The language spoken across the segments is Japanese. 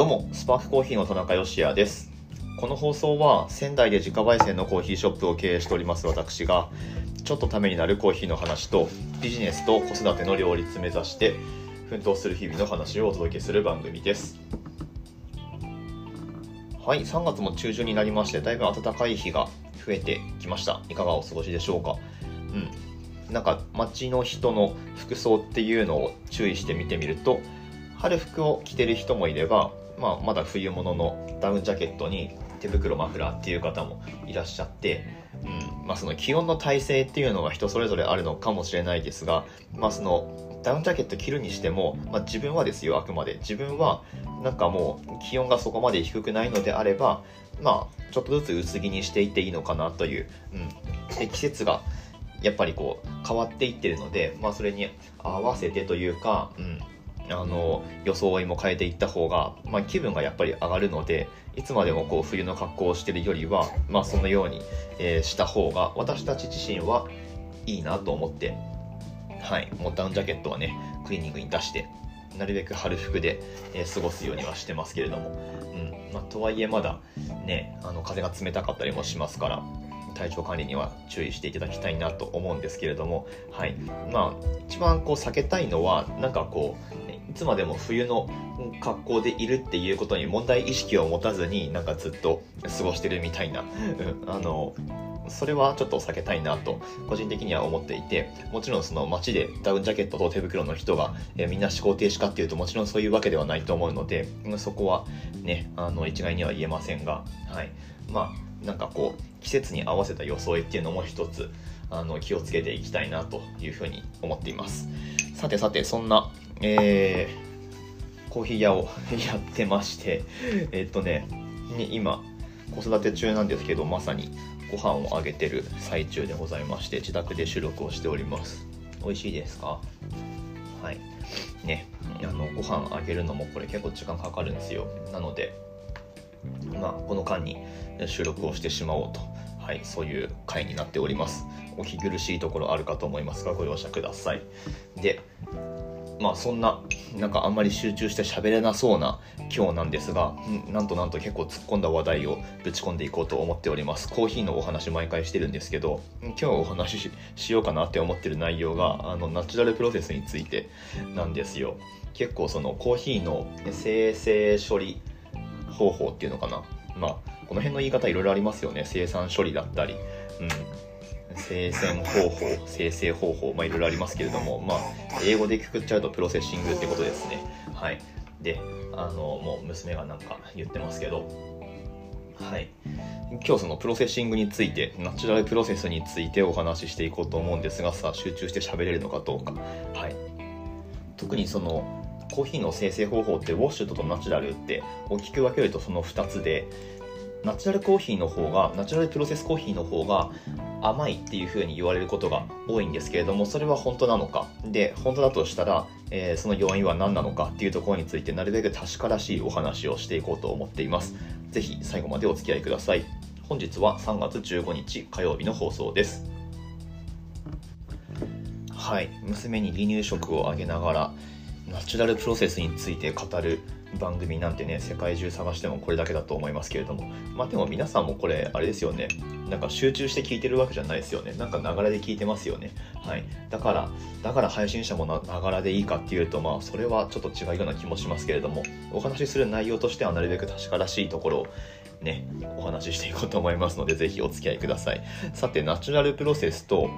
どうも、スパークコーヒーの田中芳也です。この放送は仙台で自家焙煎のコーヒーショップを経営しております私が、ちょっとためになるコーヒーの話とビジネスと子育ての両立目指して奮闘する日々の話をお届けする番組です。はい、3月も中旬になりまして、だいぶ暖かい日が増えてきました。いかがお過ごしでしょうか？うん。なんか街の人の服装っていうのを注意して見てみると、春服を着てる人もいれば、まあ、まだ冬物のダウンジャケットに手袋マフラーっていう方もいらっしゃって、うんまあ、その気温の耐性っていうのが人それぞれあるのかもしれないですが、まあ、そのダウンジャケット着るにしても、まあ、自分はですよあくまで。自分はなんかもう気温がそこまで低くないのであればまあちょっとずつ薄着にしていっていいのかなという、うん、で季節がやっぱりこう変わっていってるので、まあ、それに合わせてというか、うん、あの装いも変えていった方が、まあ、気分がやっぱり上がるのでいつまでもこう冬の格好をしてるよりは、まあ、そのように、えーした方が私たち自身はいいなと思って、はい、もうダウンジャケットはねクリーニングに出してなるべく春服で、えー過ごすようにはしてますけれども、うん。まあ、とはいえまだねあの風が冷たかったりもしますから体調管理には注意していただきたいなと思うんですけれども、はい。まあ、一番こう避けたいのはなんかこうねいつまでも冬の格好でいるっていうことに問題意識を持たずになんかずっと過ごしてるみたいな、う んあのそれはちょっと避けたいなと個人的には思っていて。もちろんその街でダウンジャケットと手袋の人が、えみんな思考停止かっていうともちろんそういうわけではないと思うのでそこはねあの一概には言えませんが、はい、まあなんかこう季節に合わせた装いっていうのも一つあの気をつけていきたいなというふうに思っています。さてさてそんな、えーコーヒー屋をやってまして えっとね今子育て中なんですけどまさにご飯をあげてる最中でございまして自宅で収録をしております。美味しいですか？はい。ね。あのご飯あげるのもこれ結構時間かかるんですよ。なのでまあこの間に収録をしてしまおうと。はいそういう回になっております。お聞き苦しいところあるかと思いますがご容赦ください。でまあそんななんかあんまり集中して喋れなそうな今日なんですがなんとなんと結構突っ込んだ話題をぶち込んでいこうと思っております。コーヒーのお話毎回してるんですけど今日お話ししようかなって思ってる内容があのナチュラルプロセスについてなんですよ。結構そのコーヒーの生成処理方法っていうのかな。まあこの辺の言い方いろいろありますよね。精製処理だったり。うん。精製方法生成方法まあいろいろありますけれどもまあ英語でくくっちゃうと processing ってことですね。はい。であのもう娘がなんか言ってますけどはい。今日その processing についてナチュラルプロセスについてお話ししていこうと思うんですがさあ集中して喋れるのかどうか。はい。特にそのコーヒーの生成方法ってウォッシュとナチュラルって大きく分けるとその2つでナチュラルコーヒーの方がナチュラルプロセスコーヒーの方が甘いっていう風に言われることが多いんですけれどもそれは本当なのか？で本当だとしたら、えーその要因は何なのかっていうところについてなるべく確からしいお話をしていこうと思っています。ぜひ最後までお付き合いください。本日は3月15日火曜日の放送です。はい。娘に離乳食をあげながらナチュラルプロセスについて語る番組なんてね世界中探してもこれだけだと思いますけれども。まあでも皆さんもこれあれですよね。なんか集中して聞いてるわけじゃないですよね。なんかながらで聞いてますよね。はい。だからだから配信者もながらでいいかっていうとまあそれはちょっと違うような気もしますけれども。お話しする内容としてはなるべく確からしいところをねお話ししていこうと思いますのでぜひお付き合いください。さてナチュラルプロセスと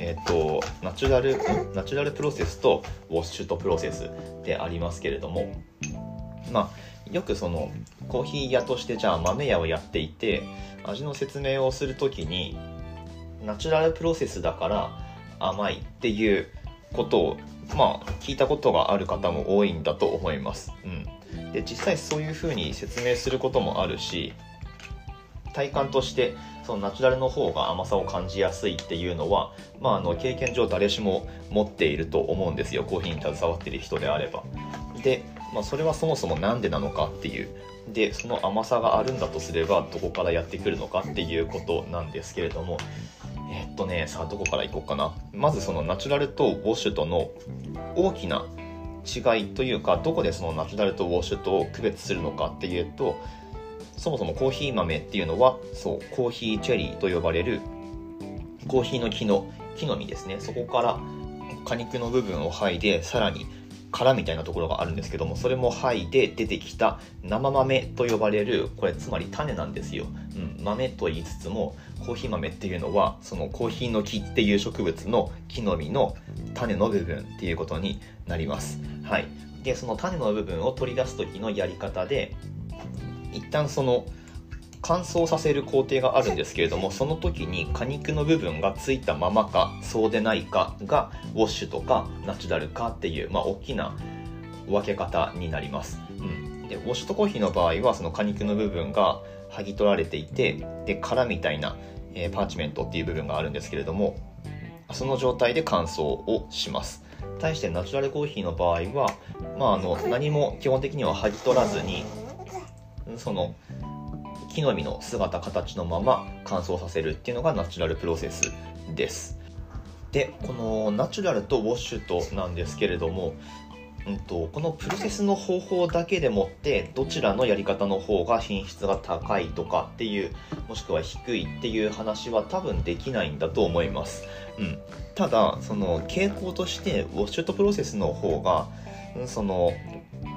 えっ、とナチュラルナチュラルプロセスとウォッシュとプロセスでありますけれどもまあよくそのコーヒー屋としてじゃあ豆屋をやっていて味の説明をするときにナチュラルプロセスだから甘いっていうことをまあ聞いたことがある方も多いんだと思います。うん、で実際そういうふうに説明することもあるし体感としてそのナチュラルの方が甘さを感じやすいっていうのは、まあ、あの経験上誰しも持っていると思うんですよ。コーヒーに携わっている人であれば。で、まあ、それはそもそも何でなのかっていう。でその甘さがあるんだとすればどこからやってくるのかっていうことなんですけれども。えっとねさあどこからいこうかな。まずそのナチュラルとウォッシュとの大きな違いというかどこでそのナチュラルとウォッシュと区別するのかっていうとそもそもコーヒー豆っていうのはそうコーヒーチェリーと呼ばれるコーヒーの木の木の実ですね。そこから果肉の部分を剥いでさらに殻みたいなところがあるんですけどもそれも剥いで出てきた生豆と呼ばれるこれつまり種なんですよ、うん、豆と言いつつもコーヒー豆っていうのはそのコーヒーの木っていう植物の木の実の種の部分っていうことになります。はい。でその種の部分を取り出す時のやり方で一旦その乾燥させる工程があるんですけれどもその時に果肉の部分がついたままかそうでないかがウォッシュとかナチュラルかっていう、まあ、大きな分け方になります、うん、でウォッシュとコーヒーの場合はその果肉の部分が剥ぎ取られていてで殻みたいな、えー、パーチメントっていう部分があるんですけれどもその状態で乾燥をします。対してナチュラルコーヒーの場合は、まあ、あの何も基本的には剥ぎ取らずにその木の実の姿形のまま乾燥させるっていうのがナチュラルプロセスです。でこのナチュラルとウォッシュとなんですけれども、うんと、このプロセスの方法だけでもってどちらのやり方の方が品質が高いとかっていうもしくは低いっていう話は多分できないんだと思います、うん、ただその傾向としてウォッシュとプロセスの方がうんその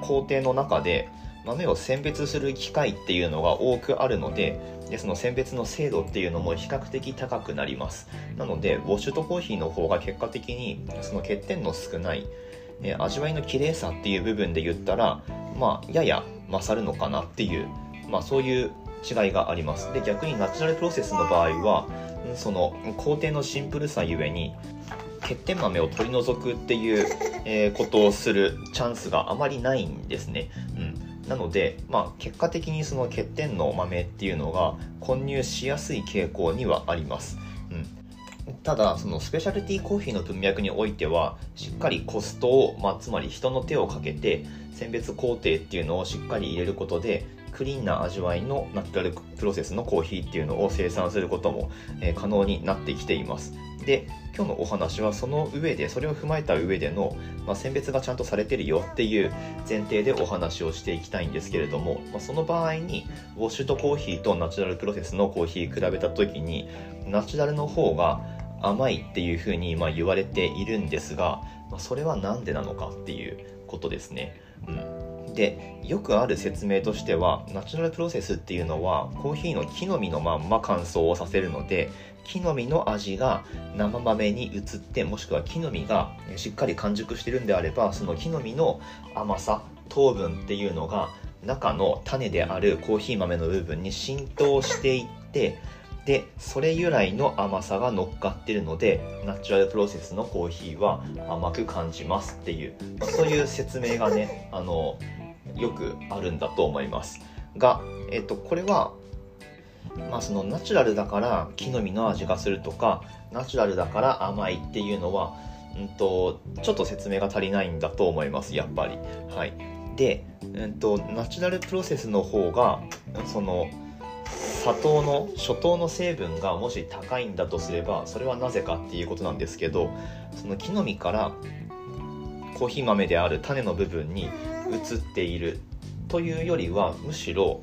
工程の中で豆を選別する機会っていうのが多くあるのででその選別の精度っていうのも比較的高くなります。なのでウォッシュとコーヒーの方が結果的にその欠点の少ない、え味わいの綺麗さっていう部分で言ったらまあやや勝るのかなっていうまあそういう違いがあります。で逆にナチュラルプロセスの場合はその工程のシンプルさゆえに欠点豆を取り除くっていう、えことをするチャンスがあまりないんですね。うん、なので、まあ、結果的にその欠点の豆っていうのが混入しやすい傾向にはあります。うん、ただそのスペシャルティーコーヒーの文脈においてはしっかりコストを、まあ、つまり人の手をかけて選別工程っていうのをしっかり入れることでクリーンな味わいのナチュラルプロセスのコーヒーっていうのを生産することも、え、可能になってきています。で今日のお話はその上でそれを踏まえた上での、まあ、選別がちゃんとされてるよっていう前提でお話をしていきたいんですけれども、まあ、その場合にウォッシュとコーヒーとナチュラルプロセスのコーヒー比べた時にナチュラルの方が甘いっていうふうにま言われているんですが、まあ、それは何でなのかっていうことですね。うんでよくある説明としてはナチュラルプロセスっていうのはコーヒーの木の実のまんま乾燥をさせるので木の実の味が生豆に移ってもしくは木の実がしっかり完熟してるんであればその木の実の甘さ糖分っていうのが中の種であるコーヒー豆の部分に浸透していってでそれ由来の甘さが乗っかってるのでナチュラルプロセスのコーヒーは甘く感じますっていう、そういう説明がねあのよくあるんだと思いますが、えっと、これはまあ、そのナチュラルだから木の実の味がするとかナチュラルだから甘いっていうのは、うんと、ちょっと説明が足りないんだと思いますやっぱり。はい、で、うんと、ナチュラルプロセスの方がその砂糖の初糖の成分がもし高いんだとすればそれはなぜかっていうことなんですけどその木の実からコーヒー豆である種の部分に移っているというよりはむしろ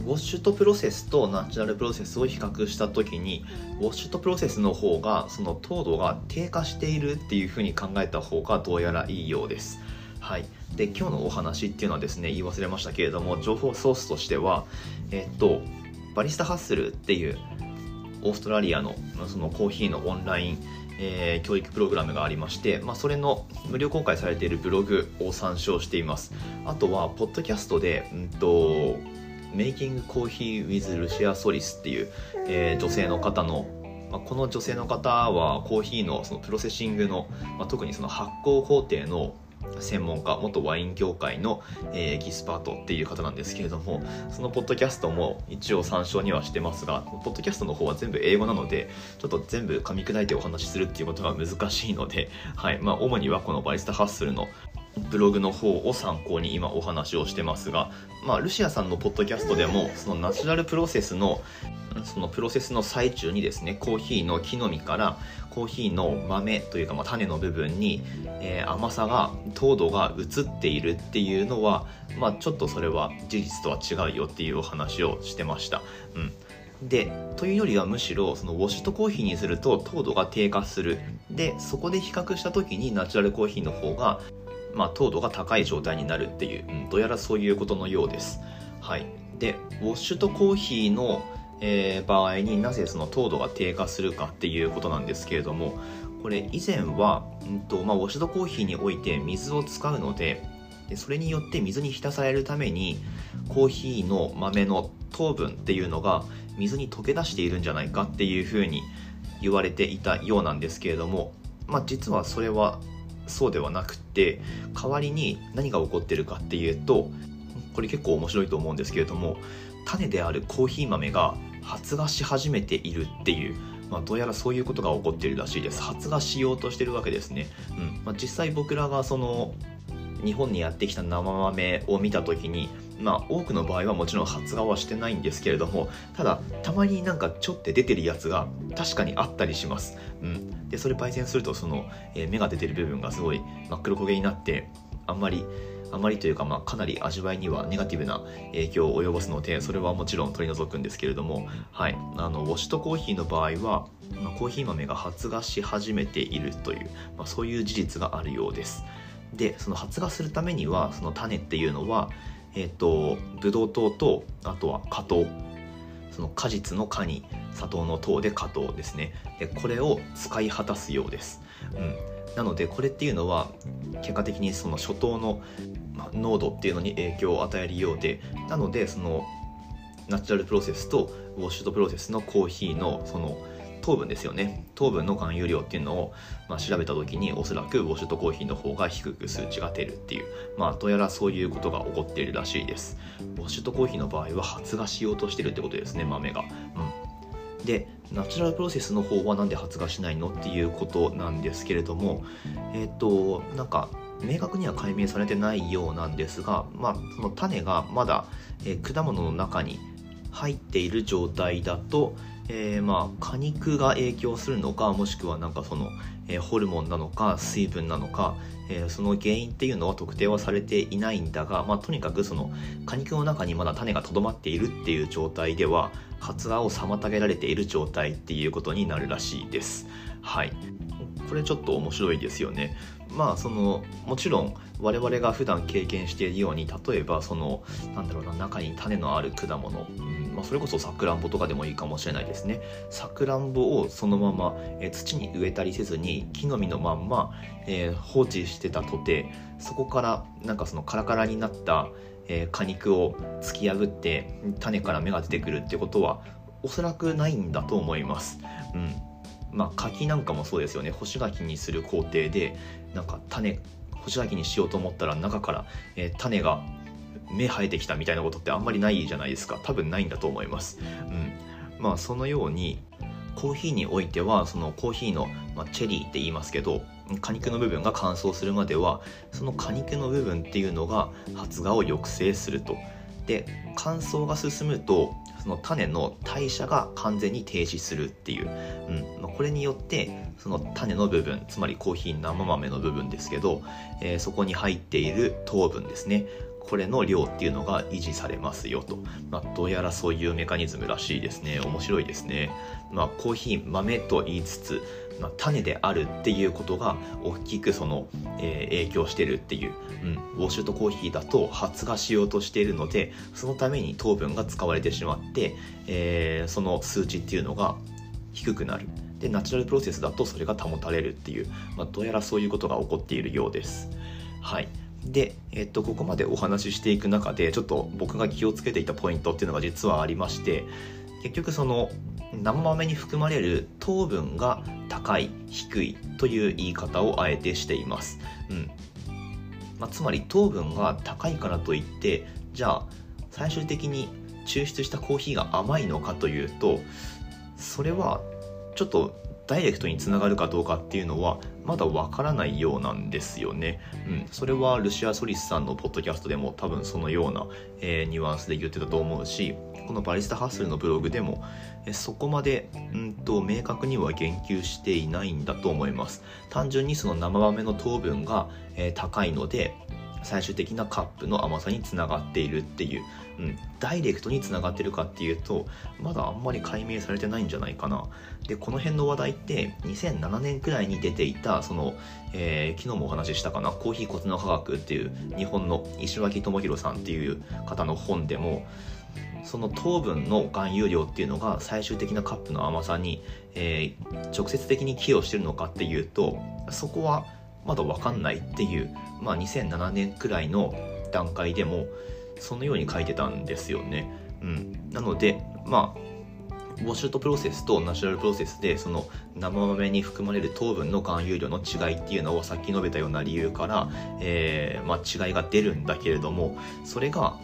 ウォッシュとプロセスとナチュラルプロセスを比較した時にウォッシュとプロセスの方がその糖度が低下しているっていうふうに考えた方がどうやらいいようです。はい、で今日のお話っていうのはですね言い忘れましたけれども情報ソースとしてはえっとバリスタハッスルっていうオーストラリアのそのコーヒーのオンラインえー、教育プログラムがありまして、まあ、それの無料公開されているブログを参照しています。あとはポッドキャストで、うんと Making Coffee with Lucia Solis っていう、えー、女性の方のまあ、この女性の方はコーヒーのその processing の、まあ、特にその発酵工程の専門家元ワイン業界の、えー、エキスパートっていう方なんですけれどもそのポッドキャストも一応参照にはしてますがポッドキャストの方は全部英語なのでちょっと全部噛み砕いてお話しするっていうことが難しいので、はいまあ、主にはこのバリスタハッスルのブログの方を参考に今お話をしてますが、まあ、ルシアさんのポッドキャストでもそのナチュラルプロセスのそのプロセスの最中にですねコーヒーの木の実からコーヒーの豆というか、まあ、種の部分に、えー、甘さが糖度が移っているっていうのは、まあ、ちょっとそれは事実とは違うよっていうお話をしてました。うん。でというよりはむしろそのウォシュとコーヒーにすると糖度が低下する。でそこで比較した時にナチュラルコーヒーの方が、まあ、糖度が高い状態になるっていう、うん、どうやらそういうことのようです。はい。でウォッシュとコーヒーのえー、場合になぜその糖度が低下するかっていうことなんですけれどもこれ以前は、うんとまあ、ウォシュドコーヒーにおいて水を使うのででそれによって水に浸されるためにコーヒーの豆の糖分っていうのが水に溶け出しているんじゃないかっていうふうに言われていたようなんですけれども、まあ、実はそれはそうではなくて代わりに何が起こってるかっていうとこれ結構面白いと思うんですけれども種であるコーヒー豆が発芽し始めているっていう、まあ、どうやらそういうことが起こっているらしいです。発芽しようとしてるわけですね、うん。まあ、実際僕らがその日本にやってきた生豆を見た時にまあ多くの場合はもちろん発芽はしてないんですけれどもただたまになんかちょって出てるやつが確かにあったりします、うん、でそれ焙煎するとその、えー、芽が出てる部分がすごい真っ黒焦げになってあんまりあまりというか、まあ、かなり味わいにはネガティブな影響を及ぼすのでそれはもちろん取り除くんですけれども、はい、あのウォシュトコーヒーの場合は、まあ、コーヒー豆が発芽し始めているという、まあ、そういう事実があるようです。でその発芽するためにはその種っていうのはえっ、ー、とブドウ糖とあとは果糖。その果実の果に砂糖の糖で果糖ですね。でこれを使い果たすようです、うん、なのでこれっていうのは結果的にその初糖の濃度っていうのに影響を与えるようでなのでそのナチュラルプロセスとウォッシュドプロセスのコーヒーのその糖分ですよね。糖分の含有量っていうのを、まあ、調べた時におそらくウォッシュドコーヒーの方が低く数値が出るっていう。まあどうやらそういうことが起こっているらしいです。ウォッシュドコーヒーの場合は発芽しようとしてるってことですね豆が。うん。でナチュラルプロセスの方は何で発芽しないのっていうことなんですけれどもえっ、ー、となんか明確には解明されてないようなんですが、まあ、その種がまだ、えー、果物の中に入っている状態だと、えー、まあ果肉が影響するのかもしくはなんかその、えー、ホルモンなのか水分なのか、えー、その原因っていうのは特定はされていないんだが、まあ、とにかくその果肉の中にまだ種がとどまっているっていう状態では発芽を妨げられている状態っていうことになるらしいです。はいこれちょっと面白いですよね。まあそのもちろん我々が普段経験しているように例えばそのなんだろうな中に種のある果物、うんまあ、それこそさくらんぼとかでもいいかもしれないですねさくらんぼをそのまま、え土に植えたりせずに木の実のまんま、えー、放置してたとてそこからなんかそのカラカラになった、えー、果肉を突き破って種から芽が出てくるってことはおそらくないんだと思います。うんまあ、柿なんかもそうですよね。干し柿にする工程でなんか種干し柿にしようと思ったら中から、えー、種が芽生えてきたみたいなことってあんまりないじゃないですか。多分ないんだと思います、うん、まあそのようにコーヒーにおいてはそのコーヒーの、まあ、チェリーって言いますけど果肉の部分が乾燥するまではその果肉の部分っていうのが発芽を抑制すると。で乾燥が進むとその種の代謝が完全に停止するっていう、うん。まあ、これによってその種の部分つまりコーヒー生豆の部分ですけど、えー、そこに入っている糖分ですね。これの量っていうのが維持されますよと、まあ、どうやらそういうメカニズムらしいですね。面白いですね、まあ、コーヒー豆と言いつつまあ、種であるっていうことが大きくその、えー、影響してるっていう、うん、ウォッシュとコーヒーだと発芽しようとしているのでそのために糖分が使われてしまって、えー、その数値っていうのが低くなる。でナチュラルプロセスだとそれが保たれるっていう、まあ、どうやらそういうことが起こっているようです。はい。で、えっと、ここまでお話ししていく中でちょっと僕が気をつけていたポイントっていうのが実はありまして結局その生豆に含まれる糖分が高い低いという言い方をあえてしています、うん。まあ、つまり糖分が高いからといってじゃあ最終的に抽出したコーヒーが甘いのかというとそれはちょっとダイレクトにつながるかどうかっていうのはまだわからないようなんですよね。うん、それはルシア・ソリスさんのポッドキャストでも多分そのような、えー、ニュアンスで言ってたと思うしこのバリスタハッスルのブログでも、そこまで、うんと、明確には言及していないんだと思います。単純にその生豆の糖分が、え、高いので最終的なカップの甘さにつながっているっていう。うん、ダイレクトにつながってるかっていうとまだあんまり解明されてないんじゃないかな。でこの辺の話題って2007年くらいに出ていたその、えー、昨日もお話ししたかなコーヒー骨の科学っていう日本の石脇智弘さんっていう方の本でもその糖分の含有量っていうのが最終的なカップの甘さに、えー、直接的に寄与してるのかっていうとそこはまだ分かんないっていう、まあ、2007年くらいの段階でもそのように書いてたんですよね。うん、なのでまあウォッシュートプロセスとナチュラルプロセスでその生豆に含まれる糖分の含有量の違いっていうのをさっき述べたような理由から、えー、まあ、違いが出るんだけれどもそれが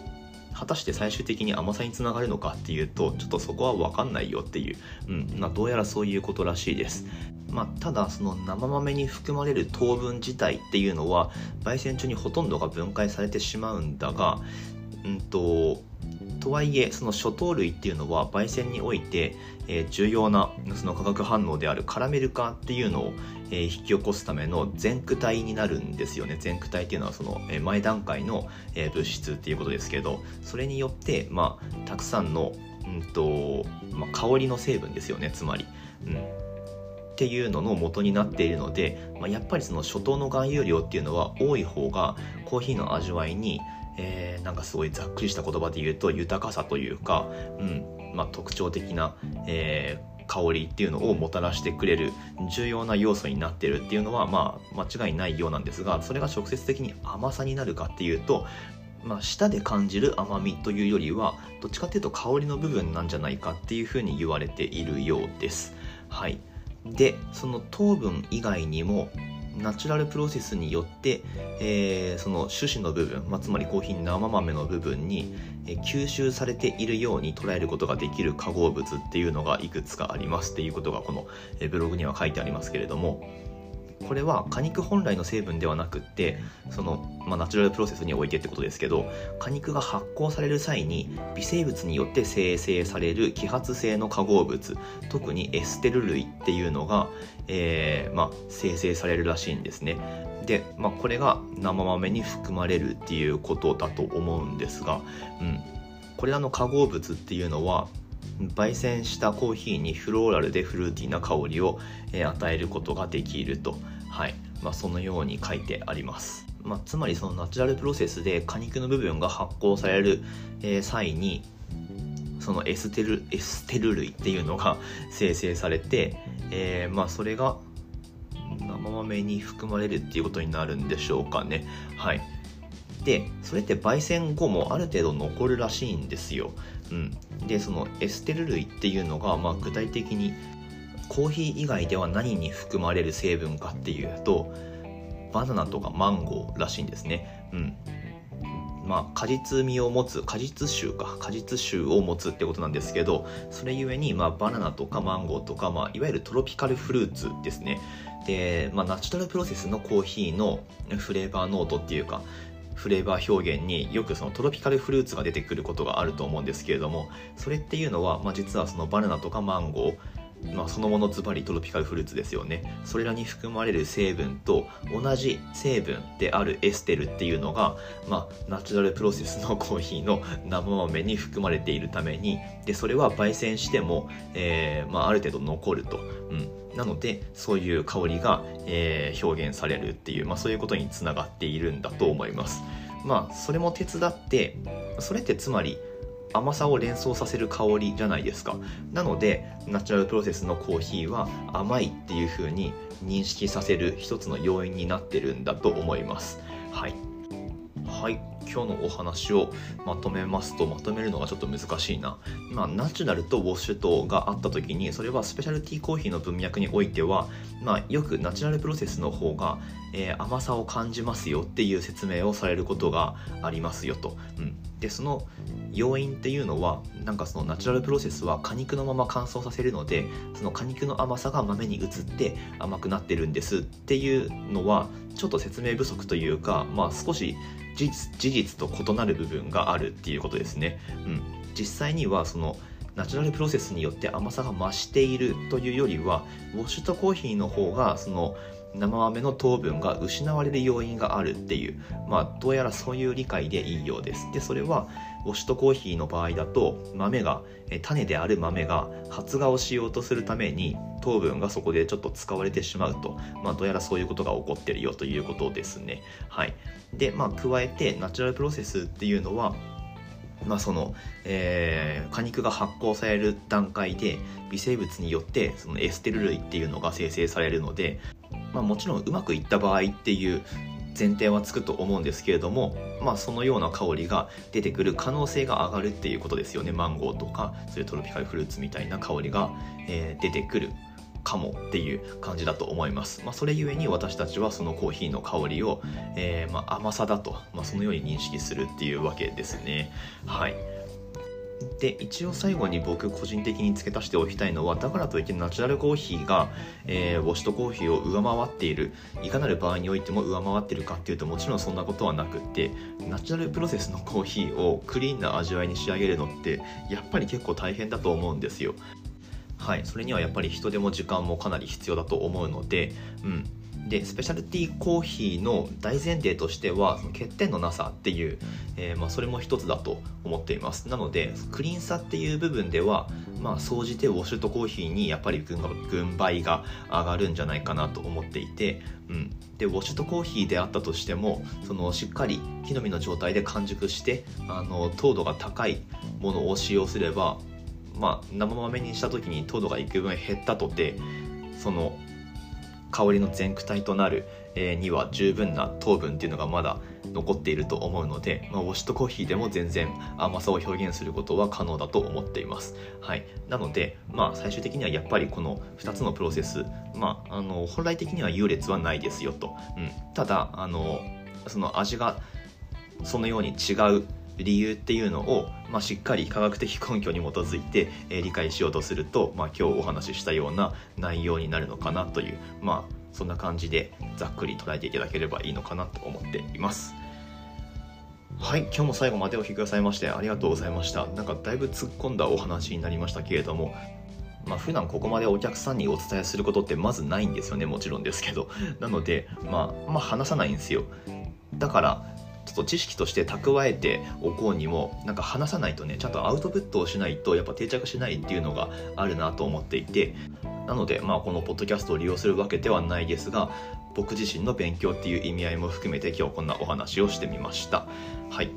果たして最終的に甘さにつながるのかっていうとちょっとそこは分かんないよっていう、うんまあ、どうやらそういうことらしいです。まあ、ただその生豆に含まれる糖分自体っていうのは焙煎中にほとんどが分解されてしまうんだがうんととはいえその初糖類っていうのは焙煎において、えー、重要なその化学反応であるカラメル化っていうのを、えー、引き起こすための前駆体になるんですよね。前駆体っていうのはその、前段階の、物質っていうことですけどそれによってまあたくさんの、うんとまあ、香りの成分ですよね。つまり。うん。っていうのの元になっているので、まあ、やっぱりその初糖の含有量っていうのは多い方がコーヒーの味わいにえー、なんかすごいざっくりした言葉で言うと豊かさというか、うん。まあ、特徴的な、えー、香りっていうのをもたらしてくれる重要な要素になってるっていうのは、まあ、間違いないようなんですがそれが直接的に甘さになるかっていうと、まあ、舌で感じる甘みというよりはどっちかっていうと香りの部分なんじゃないかっていうふうに言われているようです。はい、でその糖分以外にもナチュラルプロセスによって、えー、その種子の部分、まあ、つまりコーヒー生豆の部分に、えー、吸収されているように捉えることができる化合物っていうのがいくつかありますっていうことがこの、え、ブログには書いてありますけれどもこれは果肉本来の成分ではなくってその、まあ、ナチュラルプロセスにおいてってことですけど果肉が発酵される際に微生物によって生成される揮発性の化合物特にエステル類っていうのが、えー、まあ、生成されるらしいんですね。で、まあ、これが生豆に含まれるっていうことだと思うんですが、うん、これらの化合物っていうのは焙煎したコーヒーにフローラルでフルーティーな香りを、与えることができると、はい。まあ、そのように書いてあります。まあ、つまりそのナチュラルプロセスで果肉の部分が発酵される、際にそのエステルエステル類っていうのが 生成されて、えー、まあそれが生豆に含まれるっていうことになるんでしょうかね。はい。でそれって焙煎後もある程度残るらしいんですよ。うん、でそのエステル類っていうのが、まあ、具体的にコーヒー以外では何に含まれる成分かっていうとバナナとかマンゴーらしいんですね。うん。まあ、果実味を持つ果実臭か。果実臭を持つってことなんですけどそれゆえに、まあ、バナナとかマンゴーとか、まあ、いわゆるトロピカルフルーツですね。で、まあ、ナチュラルプロセスのコーヒーのフレーバーノートっていうかフレーバー表現によくそのトロピカルフルーツが出てくることがあると思うんですけれどもそれっていうのは、まあ、実はそのバナナとかマンゴーまあ、そのものズバリトロピカルフルーツですよね。それらに含まれる成分と同じ成分であるエステルっていうのが、まあ、ナチュラルプロセスのコーヒーの生豆に含まれているためにでそれは焙煎しても、えーまあ、ある程度残ると、うん、なのでそういう香りが、えー、表現されるっていう、まあ、そういうことにつながっているんだと思います。まあそれも手伝ってそれってつまり甘さを連想させる香りじゃないですか。なのでナチュラルプロセスのコーヒーは甘いっていう風に認識させる一つの要因になってるんだと思います。はい。はい。今日のお話をまとめますとまとめるのがちょっと難しいな。まあナチュラルとウォッシュとがあった時にそれはスペシャルティーコーヒーの文脈においてはまあよくナチュラルプロセスの方が、えー、甘さを感じますよっていう説明をされることがありますよと、うん、でその要因っていうのはなんかそのナチュラルプロセスは果肉のまま乾燥させるのでその果肉の甘さが豆に移って甘くなってるんですっていうのはちょっと説明不足というか、まあ、少し事実事実と異なる部分があるっていうことですね。うん、実際にはそのナチュラルプロセスによって甘さが増しているというよりはウォッシュとコーヒーの方がその生豆の糖分が失われる要因があるっていうまあどうやらそういう理解でいいようですでそれはウォシトコーヒーの場合だと豆が種である豆が発芽をしようとするために糖分がそこでちょっと使われてしまうと、まあ、どうやらそういうことが起こってるよということですね。はい、で、まあ、加えてナチュラルプロセスっていうのはまあそのえー、果肉が発酵される段階で微生物によってそのエステル類っていうのが生成されるので、まあ、もちろんうまくいった場合っていう前提はつくと思うんですけれども、まあ、そのような香りが出てくる可能性が上がるっていうことですよね。マンゴーとかそういうトロピカルフルーツみたいな香りが、えー、出てくるかもっていう感じだと思います、まあ、それゆえに私たちはそのコーヒーの香りを、えー、まあ、甘さだと、まあ、そのように認識するっていうわけですね。はい。で一応最後に僕個人的に付け足しておきたいのはだからといってナチュラルコーヒーが、えー、ウォシュトコーヒーを上回っているいかなる場合においても上回ってるかっていうともちろんそんなことはなくってナチュラルプロセスのコーヒーをクリーンな味わいに仕上げるのってやっぱり結構大変だと思うんですよ。はいそれにはやっぱり人手も時間もかなり必要だと思うのでうん。でスペシャルティーコーヒーの大前提としてはその欠点のなさっていう、えー、まあ、それも一つだと思っています。なのでクリーンさっていう部分ではまあ総じてウォシュとコーヒーにやっぱり軍配が上がるんじゃないかなと思っていて、うん、でウォシュとコーヒーであったとしてもそのしっかり木の実の状態で完熟してあの糖度が高いものを使用すればまあ、生豆にした時に糖度が幾分減ったとてその香りの全躯体となる、え、には十分な糖分っていうのがまだ残っていると思うので、まあ、ウォシュトコーヒーでも全然甘さを表現することは可能だと思っています。はい、なので、まあ、最終的にはやっぱりこの2つのプロセス、まあ、あの本来的には優劣はないですよと。うん、ただあのその味がそのように違う理由っていうのを、まあ、しっかり科学的根拠に基づいて、えー、理解しようとすると、まあ、今日お話ししたような内容になるのかなという、まあ、そんな感じでざっくり捉えていただければいいのかなと思っています。はい、今日も最後までお聴きくださいましてありがとうございました。なんかだいぶ突っ込んだお話になりましたけれども、まあ、普段ここまでお客さんにお伝えすることってまずないんですよねもちろんですけどなので、まあ、まあ話さないんですよだからちょっと知識として蓄えておこうにもなんか話さないとねちゃんとアウトプットをしないとやっぱ定着しないっていうのがあるなと思っていて。なのでまあこのポッドキャストを利用するわけではないですが僕自身の勉強っていう意味合いも含めて今日こんなお話をしてみました。はい。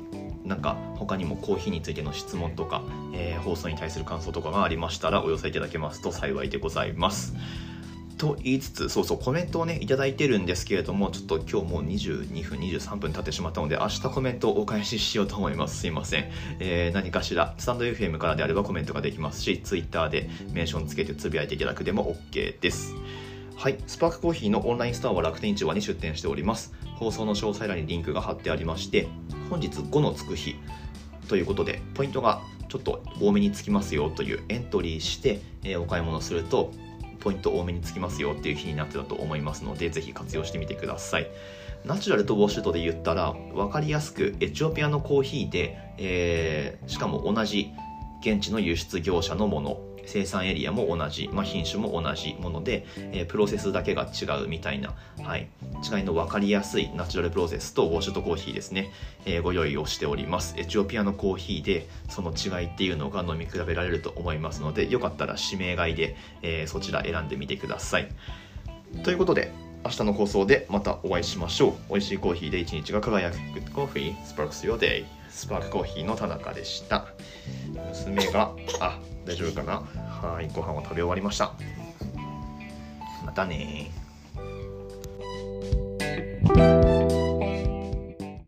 なんか他にもコーヒーについての質問とか、えー、放送に対する感想とかがありましたらお寄せいただけますと幸いでございます。と言いつつ、そうそう、コメントをね、いただいてるんですけれども、ちょっと今日もう22分、23分経ってしまったので、明日コメントをお返ししようと思います。すいません。えー、何かしら、スタンド FM からであればコメントができますし、Twitter でメンションつけてつぶやいていただくでも OK です。はい、スパークコーヒーのオンラインストアは楽天市場に出店しております。放送の詳細欄にリンクが貼ってありまして、本日5のつく日ということで、ポイントがちょっと多めにつきますよというエントリーして、えー、お買い物するとポイント多めにつきますよっていう日になってたと思いますので、ぜひ活用してみてください。ナチュラルとウォッシュトで言ったら、分かりやすくエチオピアのコーヒーで、えー、しかも同じ現地の輸出業者のもの生産エリアも同じ、まあ、品種も同じもので、えー、プロセスだけが違うみたいな、はい、違いの分かりやすいナチュラルプロセスとウォッシュとコーヒーですね、えー、ご用意をしております。エチオピアのコーヒーでその違いっていうのが飲み比べられると思いますのでよかったら指名買いで、えー、そちら選んでみてください。ということで明日の放送でまたお会いしましょう。美味しいコーヒーで一日が輝く。Good Coffee Sparks Your Day スパークコーヒーの田中でした。娘があ大丈夫かな？はいご飯は食べ終わりました。またね